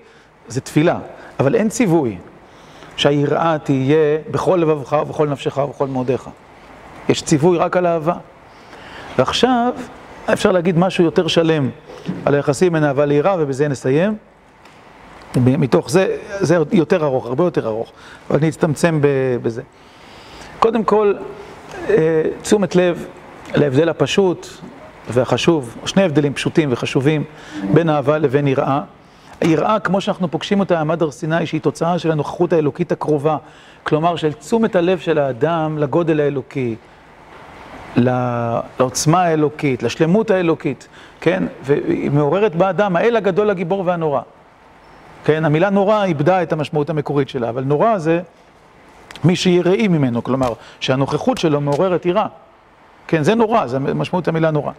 זה תפילה, אבל אין ציווי שהיראה תהיה בכל לבבך ובכל נפשך ובכל מאודיך. יש ציווי רק על אהבה. ועכשיו אפשר להגיד משהו יותר שלם על היחסים בין אהבה ליראה, ובזה נסיים. מתוך זה, זה יותר ארוך, הרבה יותר ארוך, אבל אני אצטמצם בזה. קודם כל, תשומת לב להבדל הפשוט והחשוב, שני הבדלים פשוטים וחשובים בין אהבה לבין יראה. היראה, כמו שאנחנו פוגשים אותה במעמד הר סיני, שהיא תוצאה של הנוכחות האלוקית הקרובה, כלומר של תשומת הלב של האדם לגודל האלוקי, לעוצמה האלוקית, לשלמות האלוקית, כן? והיא מעוררת באדם, האל הגדול, הגיבור והנורא. כן? המילה נורא איבדה את המשמעות המקורית שלה, אבל נורא זה מי שיראי ממנו, כלומר, שהנוכחות שלו מעוררת יראה. כן, זה נורא, זה משמעות המילה נורא.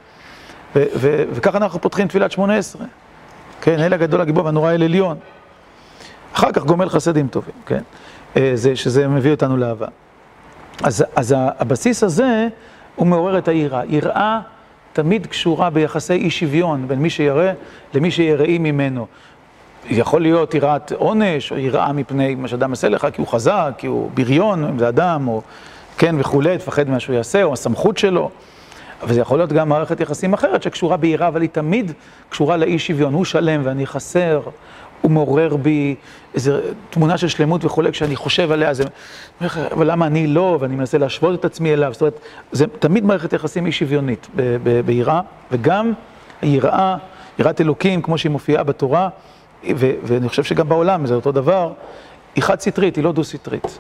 וככה אנחנו פותחים תפילת שמונה עשרה. כן, אל הגדול הגיבור והנורא אל עליון. אחר כך גומל חסדים טובים, כן? אה, זה, שזה מביא אותנו לאהבה. אז, אז הבסיס הזה, הוא מעורר את היראה. יראה תמיד קשורה ביחסי אי שוויון בין מי שירא למי שיראי ממנו. יכול להיות יראת עונש, או יראה מפני מה שאדם עושה לך, כי הוא חזק, כי הוא בריון, אם זה אדם, או כן וכולי, תפחד ממה שהוא יעשה, או הסמכות שלו. אבל זה יכול להיות גם מערכת יחסים אחרת שקשורה ביראה, אבל היא תמיד קשורה לאי שוויון. הוא שלם ואני חסר, הוא מעורר בי איזו תמונה של שלמות וכולי, כשאני חושב עליה, זה... אבל למה אני לא, ואני מנסה להשוות את עצמי אליו, זאת אומרת, זה תמיד מערכת יחסים אי שוויונית ביראה, וגם היראה, יראת אלוקים, כמו שהיא מופיעה בתורה, ואני חושב שגם בעולם זה אותו דבר, היא חד-סטרית, היא לא דו-סטרית.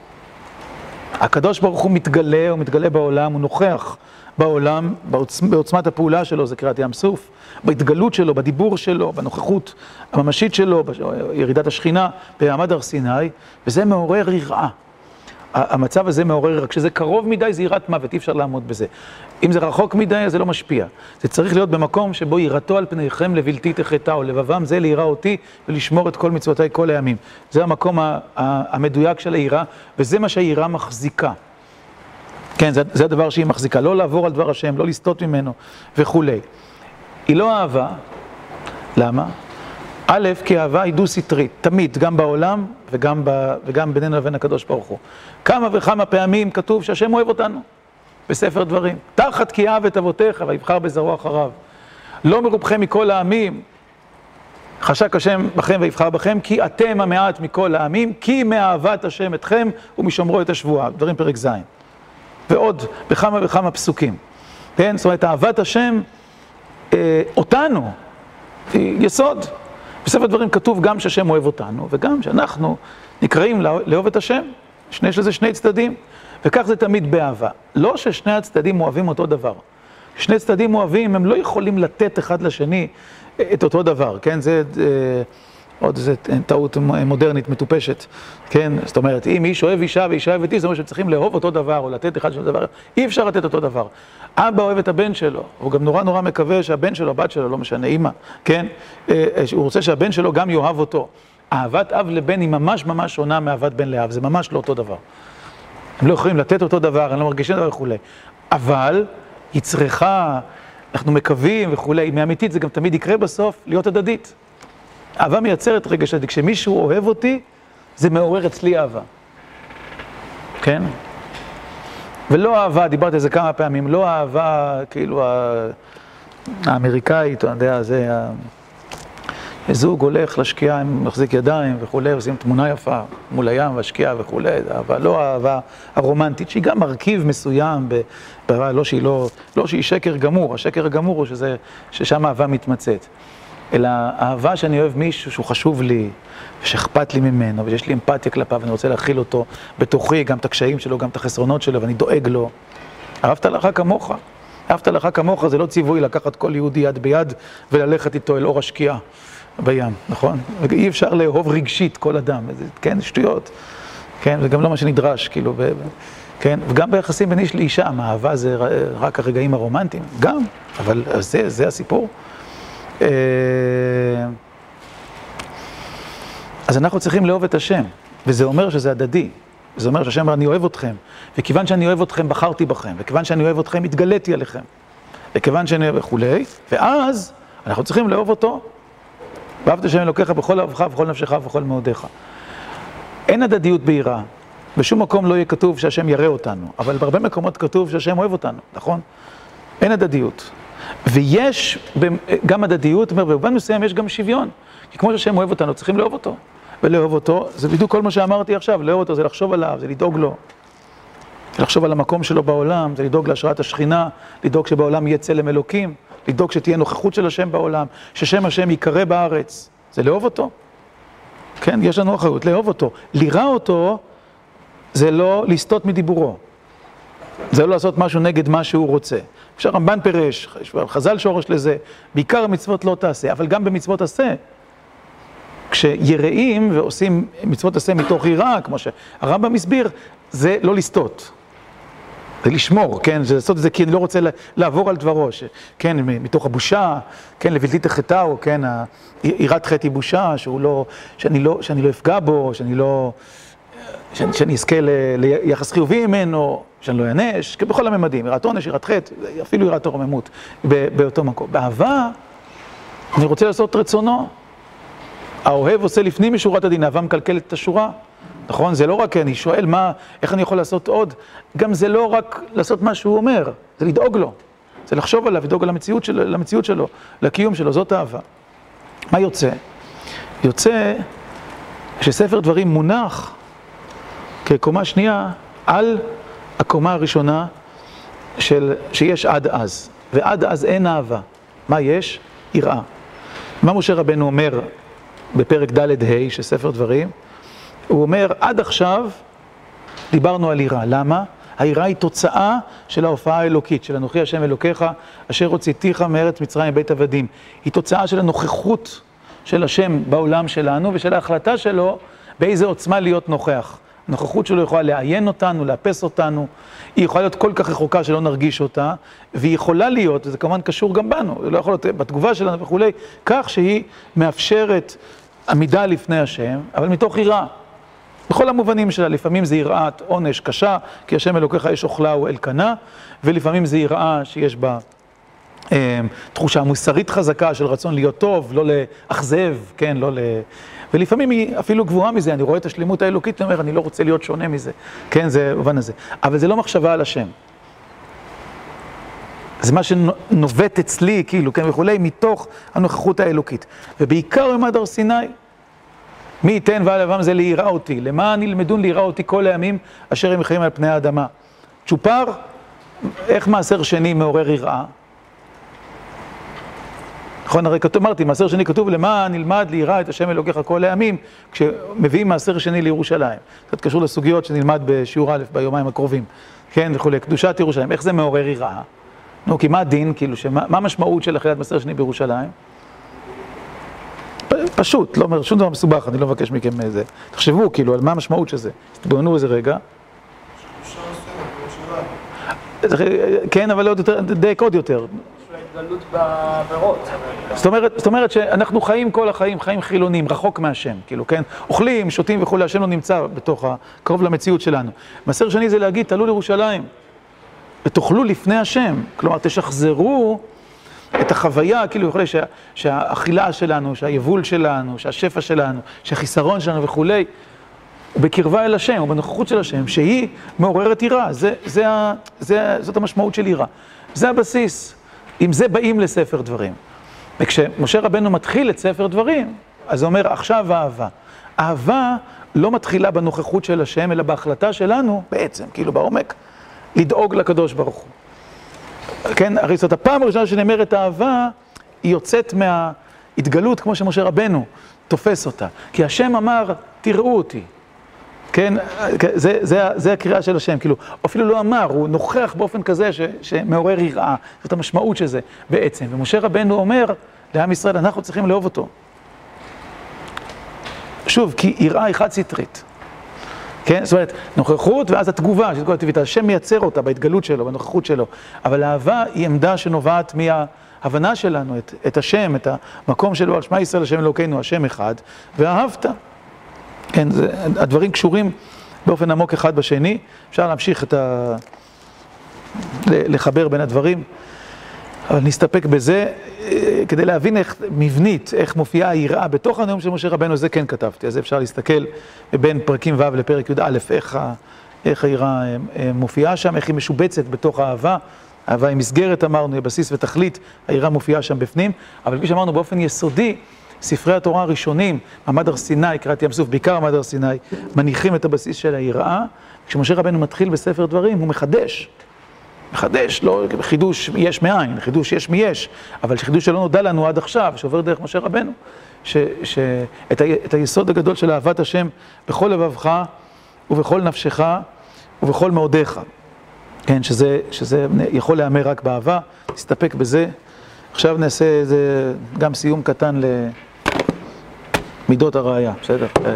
הקדוש ברוך הוא מתגלה, הוא מתגלה בעולם, הוא נוכח בעולם, בעוצ... בעוצמת הפעולה שלו, זה קריאת ים סוף, בהתגלות שלו, בדיבור שלו, בנוכחות הממשית שלו, בירידת השכינה במעמד הר סיני, וזה מעורר יראה. המצב הזה מעורר, כשזה קרוב מדי זה יראת מוות, אי אפשר לעמוד בזה. אם זה רחוק מדי, זה לא משפיע. זה צריך להיות במקום שבו יראתו על פניכם לבלתי תחטא, או לבבם זה ליראה אותי ולשמור את כל מצוותיי כל הימים. זה המקום המדויק של היראה, וזה מה שהיראה מחזיקה. כן, זה, זה הדבר שהיא מחזיקה, לא לעבור על דבר השם, לא לסטות ממנו וכולי. היא לא אהבה, למה? א', כי אהבה היא דו-סטרית, תמיד, גם בעולם וגם, ב, וגם בינינו לבין הקדוש ברוך הוא. כמה וכמה פעמים כתוב שהשם אוהב אותנו בספר דברים. תחת כי אהב את אבותיך ויבחר בזרוע אחריו. לא מרובכם מכל העמים, חשק השם בכם ויבחר בכם, כי אתם המעט מכל העמים, כי מאהבת השם אתכם ומשומרו את השבועה. דברים פרק ז'. ועוד בכמה וכמה פסוקים. כן? זאת אומרת, אהבת השם אה, אותנו, היא יסוד. בספר דברים כתוב גם שהשם אוהב אותנו, וגם שאנחנו נקראים לאהוב את השם. יש לזה שני צדדים, וכך זה תמיד באהבה. לא ששני הצדדים אוהבים אותו דבר. שני צדדים אוהבים, הם לא יכולים לתת אחד לשני את אותו דבר, כן? זה אה, עוד איזה טעות מודרנית מטופשת, כן? זאת אומרת, אם איש אוהב אישה ואישה אוהבת איש, זאת אומרת שצריכים לאהוב אותו דבר, או לתת אחד של דבר, אי אפשר לתת אותו דבר. אבא אוהב את הבן שלו, הוא גם נורא נורא מקווה שהבן שלו, הבת שלו, לא משנה, אימא, כן? אה, אה, הוא רוצה שהבן שלו גם יאהב אותו. אהבת אב לבן היא ממש ממש שונה מאהבת בן לאב, זה ממש לא אותו דבר. הם לא יכולים לתת אותו דבר, הם לא מרגישים דבר וכולי. אבל היא צריכה, אנחנו מקווים וכולי, מאמיתית זה גם תמיד יקרה בסוף, להיות הדדית. אהבה מייצרת רגש הדדי. כשמישהו אוהב אותי, זה מעורר אצלי אהבה. כן? ולא אהבה, דיברתי על זה כמה פעמים, לא אהבה כאילו האמריקאית, אתה יודע, זה... זוג הולך לשקיעה, מחזיק ידיים וכולי, עושים תמונה יפה מול הים והשקיעה וכולי, אבל לא האהבה הרומנטית, שהיא גם מרכיב מסוים, באהבה, לא שהיא לא, לא שהיא שקר גמור, השקר הגמור הוא שזה, ששם אהבה מתמצאת. אלא אהבה שאני אוהב מישהו שהוא חשוב לי, ושאכפת לי ממנו, ויש לי אמפתיה כלפיו, ואני רוצה להכיל אותו בתוכי, גם את הקשיים שלו, גם את החסרונות שלו, ואני דואג לו. אהבת לך כמוך. אהבת לך כמוך זה לא ציווי לקחת כל יהודי יד ביד וללכת איתו אל אור השקיעה בים, נכון? אי אפשר לאהוב רגשית כל אדם, כן, שטויות. כן, זה גם לא מה שנדרש, כאילו, ב, כן, וגם ביחסים בין איש לאישה, אהבה זה רק הרגעים הרומנטיים, גם, אבל זה, זה הסיפור. אה, אז אנחנו צריכים לאהוב את השם, וזה אומר שזה הדדי. זה אומר שהשם אומר, אני אוהב אתכם, וכיוון שאני אוהב אתכם, בחרתי בכם, וכיוון שאני אוהב אתכם, התגליתי עליכם, וכיוון שאני אוהב וכולי, ואז אנחנו צריכים לאהוב אותו. ואהבת השם אלוקיך בכל אהבך, ובכל נפשך, ובכל מאודיך. אין הדדיות ביראה. בשום מקום לא יהיה כתוב שהשם ירא אותנו, אבל בהרבה מקומות כתוב שהשם אוהב אותנו, נכון? אין הדדיות. ויש גם הדדיות, במובן מסוים יש גם שוויון. כי כמו שהשם אוהב אותנו, צריכים לאהוב אותו. ולאהוב אותו, זה בדיוק כל מה שאמרתי עכשיו, לאהוב אותו זה לחשוב עליו, זה לדאוג לו. זה לחשוב על המקום שלו בעולם, זה לדאוג להשראת השכינה, לדאוג שבעולם יהיה צלם אלוקים, לדאוג שתהיה נוכחות של השם בעולם, ששם השם ייקרא בארץ. זה לאהוב אותו. כן, יש לנו אחריות לאהוב אותו. לירא אותו זה לא לסטות מדיבורו. זה לא לעשות משהו נגד מה שהוא רוצה. כשהרמב"ן פירש, יש חז"ל שורש לזה, בעיקר המצוות לא תעשה, אבל גם במצוות עשה. כשיראים ועושים מצוות עשה מתוך יראה, כמו שהרמב"ם הסביר, זה לא לסטות. זה לשמור, כן? זה לעשות את זה כי אני לא רוצה לעבור על דברו, ש... כן, מתוך הבושה, כן, לבלתי תחטאו, כן, יראת חטא היא בושה, שהוא לא, שאני לא, שאני לא אפגע בו, שאני לא, שאני, שאני אזכה ל, ליחס חיובי ממנו, שאני לא אענש, כן, בכל הממדים, יראת עונש, יראת חטא, אפילו יראת הרוממות, באותו מקום. באהבה, אני רוצה לעשות רצונו. האוהב עושה לפנים משורת הדין, אהבה מקלקלת את השורה. נכון? זה לא רק, אני שואל מה, איך אני יכול לעשות עוד? גם זה לא רק לעשות מה שהוא אומר, זה לדאוג לו. זה לחשוב עליו, לדאוג על המציאות שלו, למציאות שלו, לקיום שלו, זאת אהבה. מה יוצא? יוצא שספר דברים מונח כקומה שנייה על הקומה הראשונה של, שיש עד אז, ועד אז אין אהבה. מה יש? יראה. מה משה רבנו אומר בפרק ד' ה' של ספר דברים? הוא אומר, עד עכשיו דיברנו על יראה. למה? היראה היא תוצאה של ההופעה האלוקית, של אנוכי השם אלוקיך, אשר הוצאתיך מארץ מצרים בית עבדים. היא תוצאה של הנוכחות של השם בעולם שלנו ושל ההחלטה שלו באיזה עוצמה להיות נוכח. הנוכחות שלו יכולה לעיין אותנו, לאפס אותנו, היא יכולה להיות כל כך רחוקה שלא נרגיש אותה, והיא יכולה להיות, וזה כמובן קשור גם בנו, זה לא יכול להיות בתגובה שלנו וכולי, כך שהיא מאפשרת עמידה לפני השם, אבל מתוך יראה. בכל המובנים שלה, לפעמים זה יראת עונש קשה, כי השם אלוקיך אש אוכלה הוא אלקנה, ולפעמים זה יראה שיש בה אה, תחושה מוסרית חזקה של רצון להיות טוב, לא לאכזב, כן, לא ל... ולפעמים היא אפילו גבוהה מזה, אני רואה את השלימות האלוקית, ואומר, אני לא רוצה להיות שונה מזה, כן, זה במובן הזה. אבל זה לא מחשבה על השם. זה מה שנובט אצלי, כאילו, כן, וכולי, מתוך הנוכחות האלוקית. ובעיקר במעמד הר סיני, מי ייתן ועל אבם זה ליראה אותי, למען ילמדון ליראה אותי כל הימים אשר הם חיים על פני האדמה. צ'ופר, איך מעשר שני מעורר יראה? נכון, הרי כתוב, אמרתי, מעשר שני כתוב למען נלמד ליראה את השם אלוקיך כל הימים, כשמביאים מעשר שני לירושלים. קצת קשור לסוגיות שנלמד בשיעור א' ביומיים הקרובים, כן, וכולי, קדושת ירושלים, איך זה מעורר יראה? נו, כי מה הדין, כאילו, שמה, מה המשמעות של אכילת מעשר שני בירושלים? פשוט, לא אומר שום דבר מסובך, אני לא מבקש מכם איזה. תחשבו, כאילו, על מה המשמעות של זה. תתבוננו איזה רגע. כן, אבל עוד יותר, דייק עוד יותר. זאת אומרת, זאת אומרת שאנחנו חיים כל החיים, חיים חילונים, רחוק מהשם, כאילו, כן? אוכלים, שותים וכולי, השם לא נמצא בתוך ה... קרוב למציאות שלנו. מסר שני זה להגיד, תעלו לירושלים, ותאכלו לפני השם. כלומר, תשחזרו את החוויה, כאילו, יכולה, שה, שהאכילה שלנו, שהיבול שלנו, שהשפע שלנו, שהחיסרון שלנו וכולי, הוא בקרבה אל השם, הוא בנוכחות של השם, שהיא מעוררת יראה. זה, זה, זה, זאת המשמעות של יראה. זה הבסיס. עם זה באים לספר דברים. וכשמשה רבנו מתחיל את ספר דברים, אז הוא אומר, עכשיו אהבה. אהבה לא מתחילה בנוכחות של השם, אלא בהחלטה שלנו, בעצם, כאילו בעומק, לדאוג לקדוש ברוך הוא. כן, הרי זאת הפעם הראשונה שנאמרת אהבה, היא יוצאת מההתגלות, כמו שמשה רבנו תופס אותה. כי השם אמר, תראו אותי. כן, זה, זה, זה הקריאה של השם, כאילו, אפילו לא אמר, הוא נוכח באופן כזה ש, שמעורר יראה, זאת המשמעות של זה בעצם. ומשה רבנו אומר לעם ישראל, אנחנו צריכים לאהוב אותו. שוב, כי יראה היא חד סטרית. כן, זאת אומרת, נוכחות ואז התגובה, שתגובה הטבעית, השם מייצר אותה בהתגלות שלו, בנוכחות שלו, אבל האהבה היא עמדה שנובעת מההבנה שלנו, את, את השם, את המקום שלו, על שמע ישראל השם אלוקינו, השם אחד, ואהבת. כן, זה, הדברים קשורים באופן עמוק אחד בשני, אפשר להמשיך את ה... לחבר בין הדברים, אבל נסתפק בזה אה, כדי להבין איך מבנית, איך מופיעה היראה בתוך הנאום של משה רבנו, זה כן כתבתי, אז אפשר להסתכל בין פרקים ו' לפרק י"א, איך, ה... איך היראה אה, אה, מופיעה שם, איך היא משובצת בתוך האהבה. אהבה היא מסגרת, אמרנו, היא בסיס ותכלית, היראה מופיעה שם בפנים, אבל כפי שאמרנו, באופן יסודי, ספרי התורה הראשונים, מעמד הר סיני, קראתי ים סוף, בעיקר מעמד הר סיני, מניחים את הבסיס של היראה. כשמשה רבנו מתחיל בספר דברים, הוא מחדש. מחדש, לא חידוש יש מאין, חידוש יש מיש, אבל חידוש שלא נודע לנו עד עכשיו, שעובר דרך משה רבנו, שאת היסוד הגדול של אהבת השם בכל לבבך ובכל נפשך ובכל מאודיך. כן, שזה, שזה יכול להיאמר רק באהבה, נסתפק בזה. עכשיו נעשה איזה גם סיום קטן ל... מידות הראייה, בסדר?